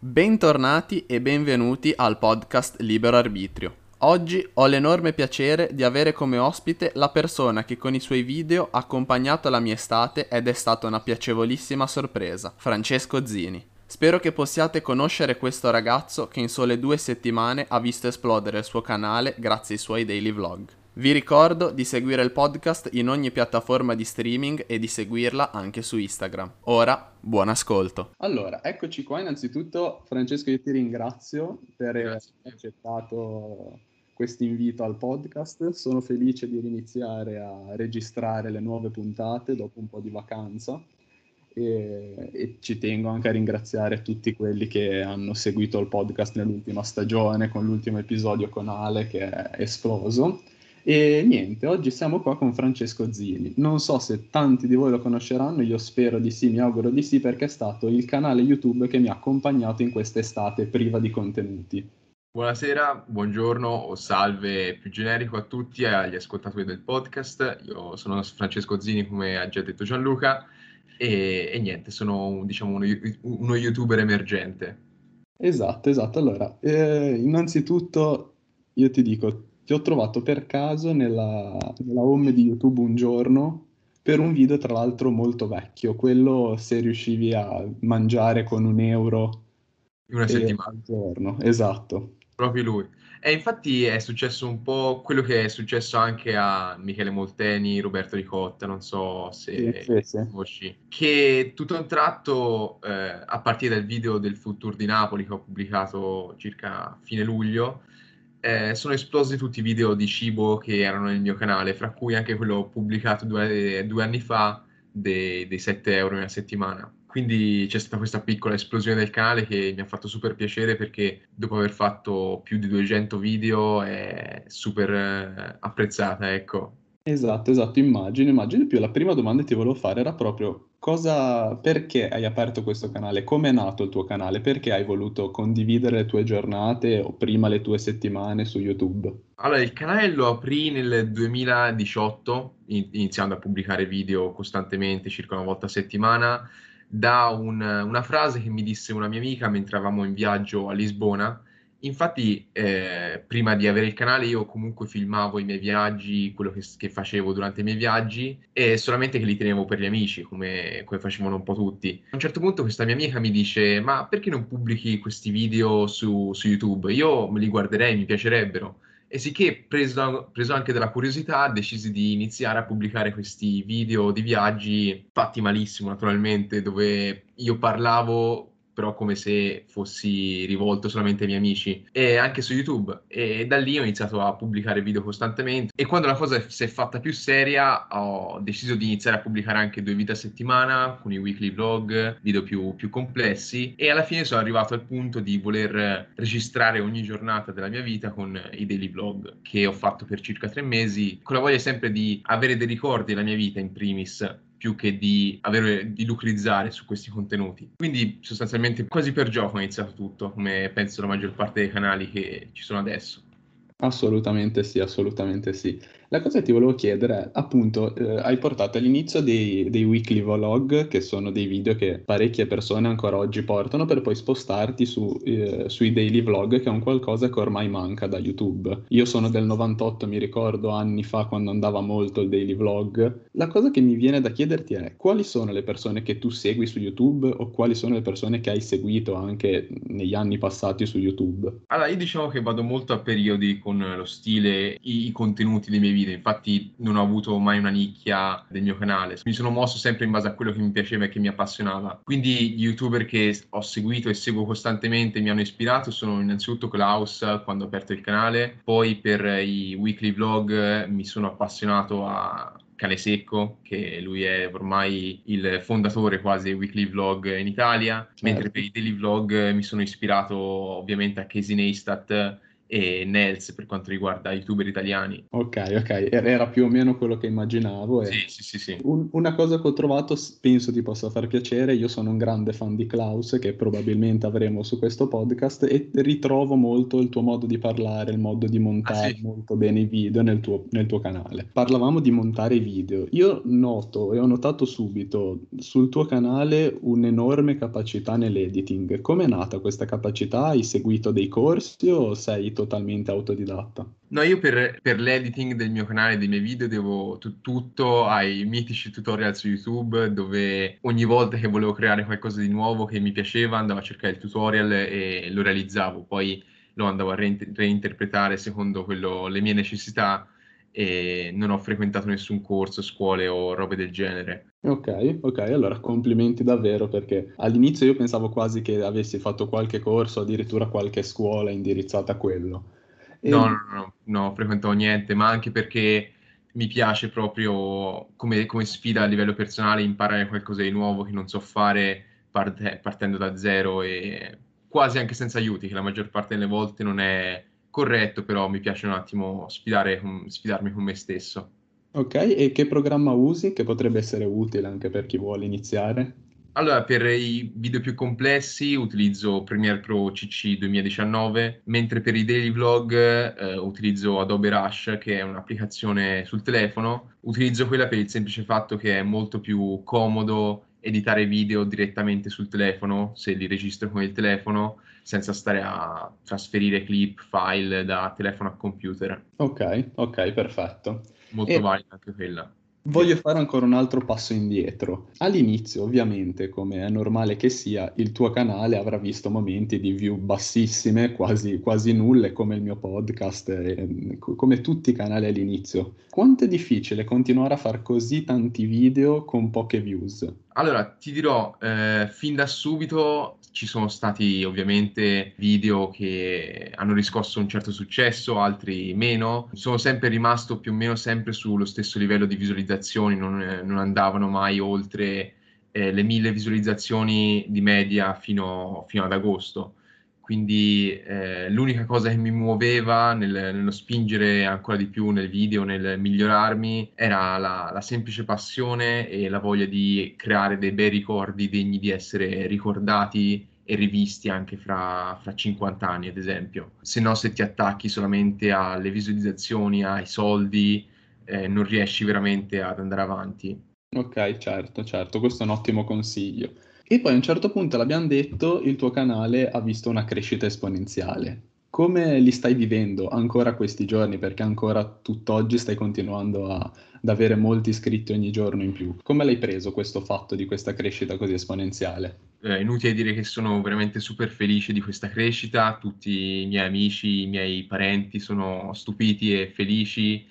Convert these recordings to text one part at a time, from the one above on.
Bentornati e benvenuti al podcast Libero Arbitrio. Oggi ho l'enorme piacere di avere come ospite la persona che con i suoi video ha accompagnato la mia estate ed è stata una piacevolissima sorpresa, Francesco Zini. Spero che possiate conoscere questo ragazzo che in sole due settimane ha visto esplodere il suo canale grazie ai suoi daily vlog. Vi ricordo di seguire il podcast in ogni piattaforma di streaming e di seguirla anche su Instagram. Ora, buon ascolto. Allora, eccoci qua. Innanzitutto, Francesco, io ti ringrazio per aver accettato questo invito al podcast. Sono felice di iniziare a registrare le nuove puntate dopo un po' di vacanza. E, e, ci tengo anche a ringraziare tutti quelli che hanno seguito il podcast nell'ultima stagione con l'ultimo episodio con Ale che è esploso e niente, oggi siamo qua con Francesco Zini. Non so se tanti di voi lo conosceranno, io spero di sì, mi auguro di sì, perché è stato il canale YouTube che mi ha accompagnato in quest'estate priva di contenuti. Buonasera, buongiorno o salve più generico a tutti e agli ascoltatori del podcast. Io sono Francesco Zini, come ha già detto Gianluca, e, e niente, sono diciamo, uno, uno, youtuber emergente. Esatto, esatto. Allora, eh, innanzitutto io ti dico, ti ho trovato per caso nella, nella home di YouTube un giorno per un video tra l'altro molto vecchio, quello se riuscivi a mangiare con un euro una settimana al giorno, esatto. Proprio lui. E infatti è successo un po' quello che è successo anche a Michele Molteni, Roberto Ricotta, non so se sì, sì, conosci, che tutto un tratto, eh, a partire dal video del Food Tour di Napoli che ho pubblicato circa fine luglio, eh, sono esplosi tutti i video di cibo che erano nel mio canale, fra cui anche quello pubblicato due, due anni fa dei, dei 7 euro in una settimana. Quindi c'è stata questa piccola esplosione del canale che mi ha fatto super piacere perché dopo aver fatto più di 200 video è super eh, apprezzata, ecco. Esatto, esatto, immagino, immagino. Più la prima domanda che ti volevo fare era proprio cosa, perché hai aperto questo canale? Come è nato il tuo canale? Perché hai voluto condividere le tue giornate o prima le tue settimane su YouTube? Allora, il canale lo aprì nel 2018, iniziando a pubblicare video costantemente, circa una volta a settimana, da un, una frase che mi disse una mia amica mentre eravamo in viaggio a Lisbona Infatti, eh, prima di avere il canale, io comunque filmavo i miei viaggi, quello che, che, facevo durante i miei viaggi, e solamente che li tenevo per gli amici, come, come, facevano un po' tutti. A un certo punto questa mia amica mi dice, ma perché non pubblichi questi video su, su YouTube? Io me li guarderei, mi piacerebbero. E sicché, preso, preso anche dalla curiosità, decisi di iniziare a pubblicare questi video di viaggi fatti malissimo, naturalmente, dove io parlavo però come se fossi rivolto solamente ai miei amici e anche su YouTube. E da lì ho iniziato a pubblicare video costantemente. E quando la cosa si è fatta più seria ho deciso di iniziare a pubblicare anche due video a settimana con i weekly vlog, video più, più complessi. E alla fine sono arrivato al punto di voler registrare ogni giornata della mia vita con i daily vlog che ho fatto per circa tre mesi con la voglia sempre di avere dei ricordi della mia vita in primis più che di, avere, di lucrizzare su questi contenuti. Quindi sostanzialmente quasi per gioco è iniziato tutto, come penso la maggior parte dei canali che ci sono adesso. Assolutamente sì, assolutamente sì. La cosa che ti volevo chiedere è, appunto, eh, hai portato all'inizio dei, dei, weekly vlog, che sono dei video che parecchie persone ancora oggi portano, per poi spostarti su, eh, sui daily vlog, che è un qualcosa che ormai manca da YouTube. Io sono del 98, mi ricordo anni fa quando andava molto il daily vlog. La cosa che mi viene da chiederti è, quali sono le persone che tu segui su YouTube o quali sono le persone che hai seguito anche negli anni passati su YouTube? Allora, io diciamo che vado molto a periodi con lo stile, i, i contenuti dei miei video, infatti non ho avuto mai una nicchia del mio canale, mi sono mosso sempre in base a quello che mi piaceva e che mi appassionava. Quindi gli youtuber che ho seguito e seguo costantemente mi hanno ispirato sono innanzitutto Klaus quando ho aperto il canale, poi per i weekly vlog mi sono appassionato a Cane Secco, che lui è ormai il fondatore quasi dei weekly vlog in Italia, certo. mentre per i daily vlog mi sono ispirato ovviamente a Casey Neistat e Nels per quanto riguarda youtuber italiani. Ok, ok, era più o meno quello che immaginavo. Sì, sì, sì. sì. Un, una cosa che ho trovato, penso ti possa far piacere, io sono un grande fan di Klaus, che probabilmente avremo su questo podcast, e ritrovo molto il tuo modo di parlare, il modo di montare ah, sì? molto bene i video nel tuo, nel tuo canale. Parlavamo di montare i video. Io noto e ho notato subito sul tuo canale un'enorme capacità nell'editing. Come è nata questa capacità? Hai seguito dei corsi o sei totalmente autodidatta? No, io per, per l'editing del mio canale, dei miei video, devo t- tutto ai mitici tutorial su YouTube, dove ogni volta che volevo creare qualcosa di nuovo che mi piaceva, andavo a cercare il tutorial e lo realizzavo. Poi lo andavo a rein- reinterpretare secondo quello, le mie necessità e non ho frequentato nessun corso, scuole o robe del genere. Ok, ok, allora complimenti davvero perché all'inizio io pensavo quasi che avessi fatto qualche corso, addirittura qualche scuola indirizzata a quello. E... No, no, no, no, frequentavo niente, ma anche perché mi piace proprio come, come, sfida a livello personale imparare qualcosa di nuovo che non so fare parte, partendo da zero e quasi anche senza aiuti, che la maggior parte delle volte non è corretto, però mi piace un attimo sfidare, sfidarmi con me stesso. Ok, e che programma usi che potrebbe essere utile anche per chi vuole iniziare? Allora, per i video più complessi utilizzo Premiere Pro CC 2019, mentre per i daily vlog eh, utilizzo Adobe Rush, che è un'applicazione sul telefono. Utilizzo quella per il semplice fatto che è molto più comodo editare video direttamente sul telefono, se li registro con il telefono, senza stare a trasferire clip, file da telefono a computer. Ok, ok, perfetto. Molto e... valida anche quella. Voglio fare ancora un altro passo indietro. All'inizio, ovviamente, come è normale che sia, il tuo canale avrà visto momenti di view bassissime, quasi, quasi nulle, come il mio podcast, e, come tutti i canali all'inizio. Quanto è difficile continuare a fare così tanti video con poche views? Allora, ti dirò, eh, fin da subito ci sono stati ovviamente video che hanno riscosso un certo successo, altri meno. Sono sempre rimasto più o meno sempre sullo stesso livello di visualizzazioni, non, eh, non andavano mai oltre eh, le mille visualizzazioni di media fino, fino ad agosto quindi eh, l'unica cosa che mi muoveva nel, nello spingere ancora di più nel video, nel migliorarmi, era la, la, semplice passione e la voglia di creare dei bei ricordi degni di essere ricordati e rivisti anche fra, fra 50 anni, ad esempio. Se no, se ti attacchi solamente alle visualizzazioni, ai soldi, eh, non riesci veramente ad andare avanti. Ok, certo, certo, questo è un ottimo consiglio. E poi a un certo punto, l'abbiamo detto, il tuo canale ha visto una crescita esponenziale. Come li stai vivendo ancora questi giorni? Perché ancora tutt'oggi stai continuando a, ad avere molti iscritti ogni giorno in più. Come l'hai preso questo fatto di questa crescita così esponenziale? Eh, inutile dire che sono veramente super felice di questa crescita, tutti i miei amici, i miei parenti sono stupiti e felici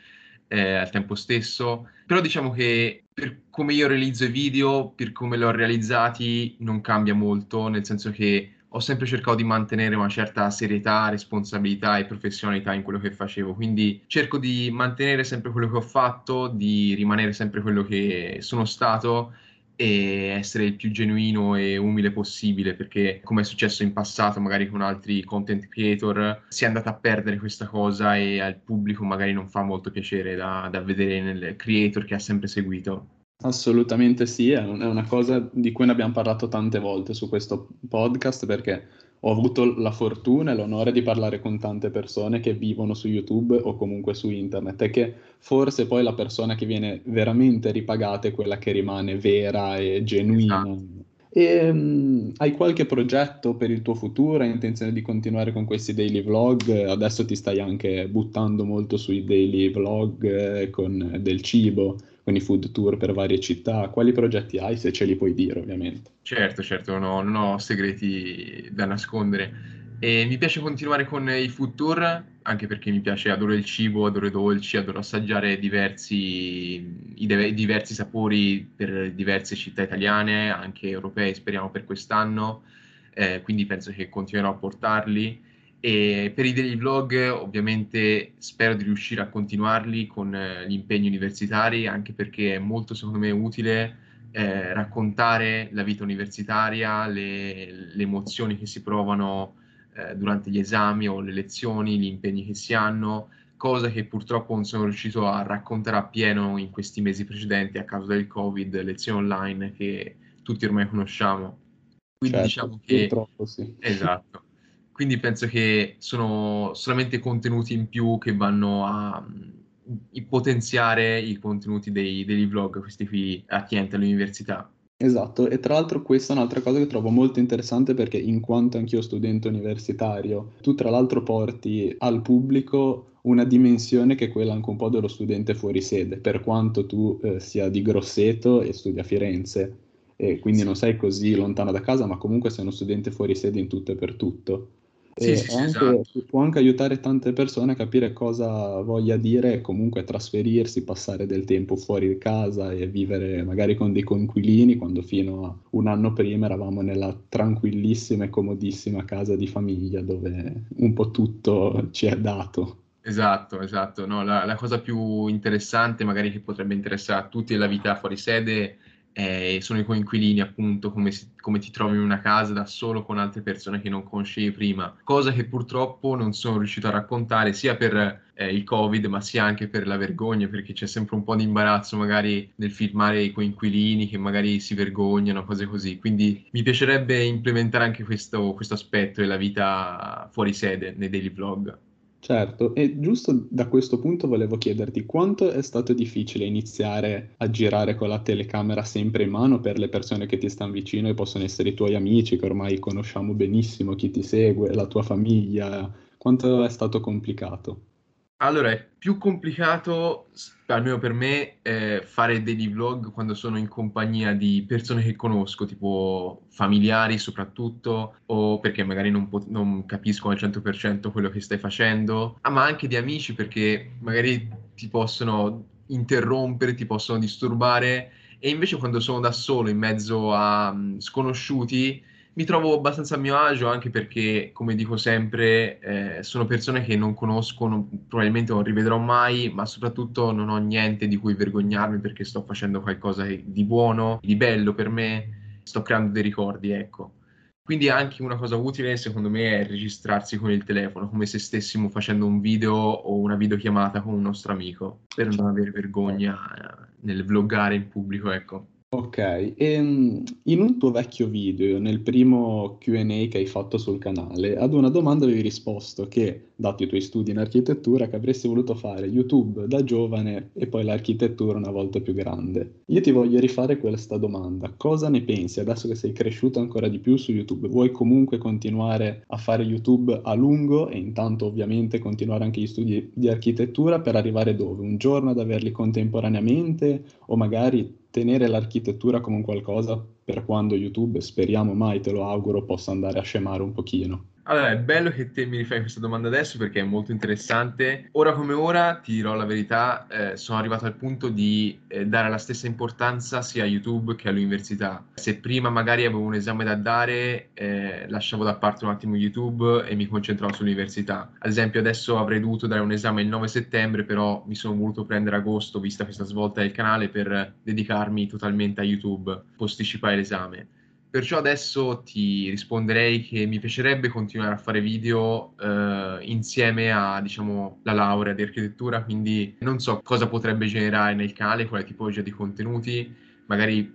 eh, al tempo stesso, però diciamo che per come io realizzo i video, per come li ho realizzati, non cambia molto, nel senso che ho sempre cercato di mantenere una certa serietà, responsabilità e professionalità in quello che facevo, quindi cerco di mantenere sempre quello che ho fatto, di rimanere sempre quello che sono stato e essere il più genuino e umile possibile perché come è successo in passato magari con altri content creator si è andata a perdere questa cosa e al pubblico magari non fa molto piacere da, da vedere nel creator che ha sempre seguito. Assolutamente sì, è una cosa di cui ne abbiamo parlato tante volte su questo podcast perché ho avuto la fortuna e l'onore di parlare con tante persone che vivono su YouTube o comunque su internet e che forse poi la persona che viene veramente ripagata è quella che rimane vera e genuina. Esatto. E, um, hai qualche progetto per il tuo futuro? Hai intenzione di continuare con questi daily vlog? Adesso ti stai anche buttando molto sui daily vlog eh, con del cibo con i food tour per varie città. Quali progetti hai, se ce li puoi dire, ovviamente? Certo, certo, ho, non ho segreti da nascondere. E mi piace continuare con i food tour, anche perché mi piace, adoro il cibo, adoro i dolci, adoro assaggiare diversi, de- diversi sapori per diverse città italiane, anche europee, speriamo per quest'anno. Eh, quindi penso che continuerò a portarli. E per i daily vlog ovviamente spero di riuscire a continuarli con eh, gli impegni universitari, anche perché è molto secondo me utile eh, raccontare la vita universitaria, le, le, emozioni che si provano eh, durante gli esami o le lezioni, gli impegni che si hanno, cosa che purtroppo non sono riuscito a raccontare appieno in questi mesi precedenti a causa del Covid, lezioni online che tutti ormai conosciamo. Quindi Certo, diciamo che... purtroppo sì. Esatto. Quindi penso che sono solamente contenuti in più che vanno a mh, potenziare i contenuti dei, degli vlog, questi qui attinenti all'università. Esatto, e tra l'altro questa è un'altra cosa che trovo molto interessante perché in quanto anch'io studente universitario, tu tra l'altro porti al pubblico una dimensione che è quella anche un po' dello studente fuori sede, per quanto tu eh, sia di Grosseto e studi a Firenze, e quindi non sei così lontano da casa, ma comunque sei uno studente fuori sede in tutto e per tutto. Sì, sì, anche- esatto. può anche aiutare tante persone a capire cosa voglia dire e comunque trasferirsi, passare del tempo fuori di casa e vivere magari con dei coinquilini, quando fino a un anno prima eravamo nella tranquillissima e comodissima casa di famiglia dove un po' tutto ci è dato. Esatto, esatto. No, la, la cosa più interessante, magari che potrebbe interessare a tutti della vita fuori sede, eh, sono i coinquilini, appunto, come, si- come ti trovi in una casa da solo con altre persone che non conoscevi prima. Cosa che purtroppo non sono riuscito a raccontare sia per eh, il Covid, ma sia anche per la vergogna, perché c'è sempre un po' di imbarazzo magari nel filmare i coinquilini che magari si vergognano, cose così. Quindi mi piacerebbe implementare anche questo, questo aspetto della vita fuori sede nei daily vlog. Certo, e giusto da questo punto volevo chiederti quanto è stato difficile iniziare a girare con la telecamera sempre in mano per le persone che ti stanno vicino e possono essere i tuoi amici, che ormai conosciamo benissimo, chi ti segue, la tua famiglia, quanto è stato complicato? Allora, è più complicato, almeno per me, eh, fare degli vlog quando sono in compagnia di persone che conosco, tipo familiari soprattutto, o perché magari non, pot- non capisco al 100% quello che stai facendo, ah, ma anche di amici perché magari ti possono interrompere, ti possono disturbare, e invece quando sono da solo in mezzo a mm, sconosciuti mi trovo abbastanza a mio agio anche perché, come dico sempre, eh, sono persone che non conosco, non- probabilmente non rivedrò mai, ma soprattutto non ho niente di cui vergognarmi perché sto facendo qualcosa di buono, di bello per me, sto creando dei ricordi, ecco. Quindi anche una cosa utile, secondo me, è registrarsi con il telefono, come se stessimo facendo un video o una videochiamata con un nostro amico, per non avere vergogna eh, nel vloggare in pubblico, ecco. Ok, e mm, in un tuo vecchio video, nel primo Q&A che hai fatto sul canale, ad una domanda avevi risposto che, dati i tuoi studi in architettura, che avresti voluto fare YouTube da giovane e poi l'architettura una volta più grande. Io ti voglio rifare questa domanda. Cosa ne pensi adesso che sei cresciuto ancora di più su YouTube? Vuoi comunque continuare a fare YouTube a lungo e intanto ovviamente continuare anche gli studi di architettura per arrivare dove? Un giorno ad averli contemporaneamente o magari tenere l'architettura come un qualcosa per quando YouTube, speriamo mai, te lo auguro, possa andare a scemare un pochino. Allora, è bello che te mi rifai questa domanda adesso perché è molto interessante. Ora come ora, ti dirò la verità, eh, sono arrivato al punto di eh, dare la stessa importanza sia a YouTube che all'università. Se prima magari avevo un esame da dare, eh, lasciavo da parte un attimo YouTube e mi concentravo sull'università. Ad esempio, adesso avrei dovuto dare un esame il 9 settembre, però mi sono voluto prendere agosto, vista questa svolta del canale, per dedicarmi totalmente a YouTube, posticipare l'esame. Perciò adesso ti risponderei che mi piacerebbe continuare a fare video eh, insieme a, diciamo, la laurea di architettura, quindi non so cosa potrebbe generare nel canale, quale tipologia di contenuti, magari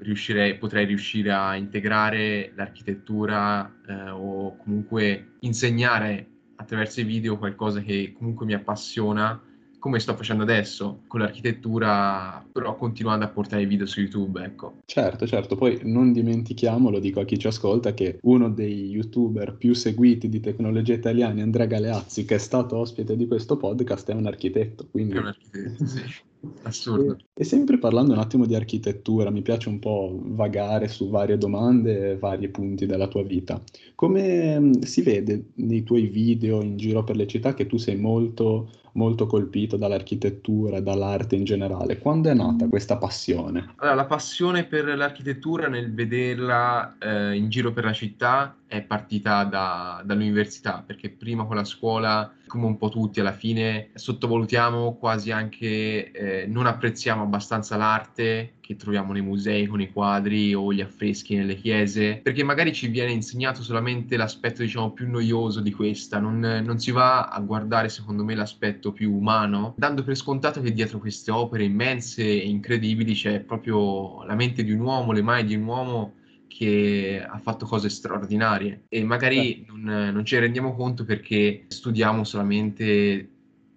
potrei riuscire a integrare l'architettura eh, o comunque insegnare attraverso i video qualcosa che comunque mi appassiona come sto facendo adesso con l'architettura, però continuando a portare i video su YouTube, ecco. Certo, certo, poi non dimentichiamo, lo dico a chi ci ascolta, che uno dei youtuber più seguiti di tecnologia italiani, Andrea Galeazzi, che è stato ospite di questo podcast, è un architetto, quindi... È un architetto, sì. Assurdo. E, e sempre parlando un attimo di architettura, mi piace un po' vagare su varie domande e vari punti della tua vita. Come mh, si vede nei tuoi video in giro per le città che tu sei molto, molto colpito dall'architettura, dall'arte in generale? Quando è nata questa passione? Allora, la passione per l'architettura nel vederla eh, in giro per la città è partita da- dall'università, perché prima con la scuola, come un po' tutti alla fine, sottovalutiamo quasi anche, eh, non apprezziamo abbastanza l'arte che troviamo nei musei con i quadri o gli affreschi nelle chiese, perché magari ci viene insegnato solamente l'aspetto diciamo più noioso di questa, non, non si va a guardare secondo me l'aspetto più umano, dando per scontato che dietro queste opere immense e incredibili c'è proprio la mente di un uomo, le mani di un uomo che ha fatto cose straordinarie e magari non, non ne rendiamo conto perché studiamo solamente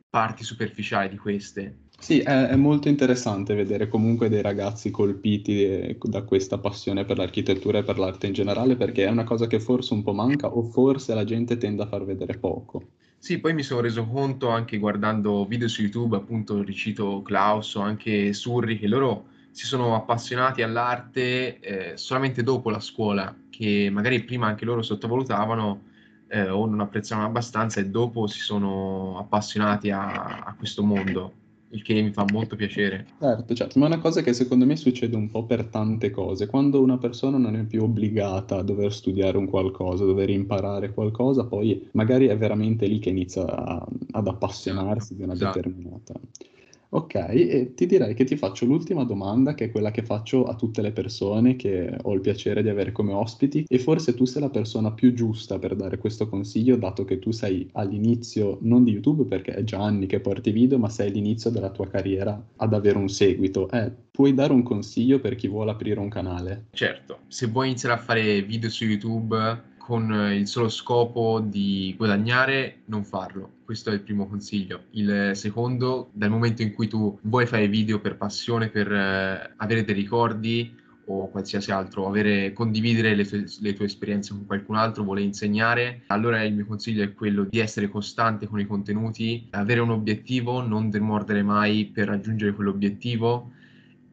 parti superficiali di queste. Sì, è, è, molto interessante vedere comunque dei ragazzi colpiti eh, da questa passione per l'architettura e per l'arte in generale, perché è una cosa che forse un po' manca o forse la gente tende a far vedere poco. Sì, poi mi sono reso conto anche guardando video su YouTube, appunto ricito Klaus o anche Surri, che loro si sono appassionati all'arte eh, solamente dopo la scuola, che magari prima anche loro sottovalutavano eh, o non apprezzavano abbastanza e dopo si sono appassionati a, a questo mondo il che mi fa molto piacere. Certo, certo, ma è una cosa che secondo me succede un po' per tante cose. Quando una persona non è più obbligata a dover studiare un qualcosa, a dover imparare qualcosa, poi magari è veramente lì che inizia a, ad appassionarsi esatto, di una esatto. Ok, e ti direi che ti faccio l'ultima domanda, che è quella che faccio a tutte le persone che ho il piacere di avere come ospiti, e forse tu sei la persona più giusta per dare questo consiglio, dato che tu sei all'inizio non di YouTube, perché è già anni che porti video, ma sei all'inizio della tua carriera ad avere un seguito. Eh, puoi dare un consiglio per chi vuole aprire un canale? Certo, se vuoi iniziare a fare video su YouTube con il solo scopo di guadagnare, non farlo. Questo è il primo consiglio. Il secondo, dal momento in cui tu vuoi fare video per passione, per eh, avere dei ricordi o qualsiasi altro, avere, condividere le tue, le tue, esperienze con qualcun altro, vuole insegnare, allora il mio consiglio è quello di essere costante con i contenuti, avere un obiettivo, non demordere mai per raggiungere quell'obiettivo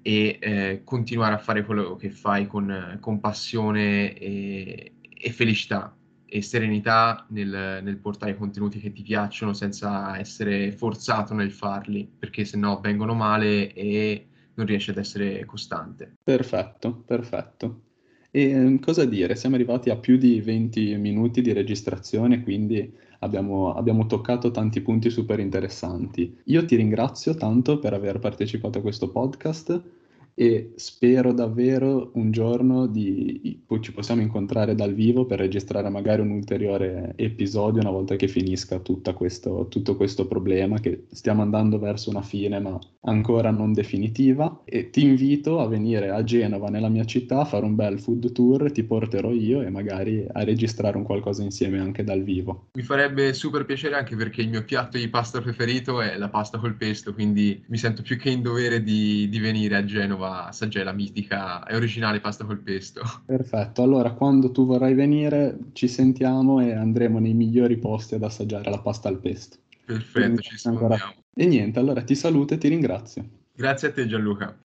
e eh, continuare a fare quello che fai con, con passione e, e felicità e serenità nel, nel, portare contenuti che ti piacciono senza essere forzato nel farli, perché se no vengono male e non riesci ad essere costante. Perfetto, perfetto. E ehm, cosa dire? Siamo arrivati a più di 20 minuti di registrazione, quindi abbiamo, abbiamo toccato tanti punti super interessanti. Io ti ringrazio tanto per aver partecipato a questo podcast e spero davvero un giorno di, ci possiamo incontrare dal vivo per registrare magari un ulteriore episodio una volta che finisca questo, tutto questo problema che stiamo andando verso una fine ma ancora non definitiva e ti invito a venire a Genova nella mia città a fare un bel food tour, ti porterò io e magari a registrare un qualcosa insieme anche dal vivo. Mi farebbe super piacere anche perché il mio piatto di pasta preferito è la pasta col pesto quindi mi sento più che in dovere di, di venire a Genova nuova Sagella mitica e originale pasta col pesto. Perfetto, allora quando tu vorrai venire ci sentiamo e andremo nei migliori posti ad assaggiare la pasta al pesto. Perfetto, ci spondiamo. E niente, allora ti saluto e ti ringrazio. Grazie a te Gianluca.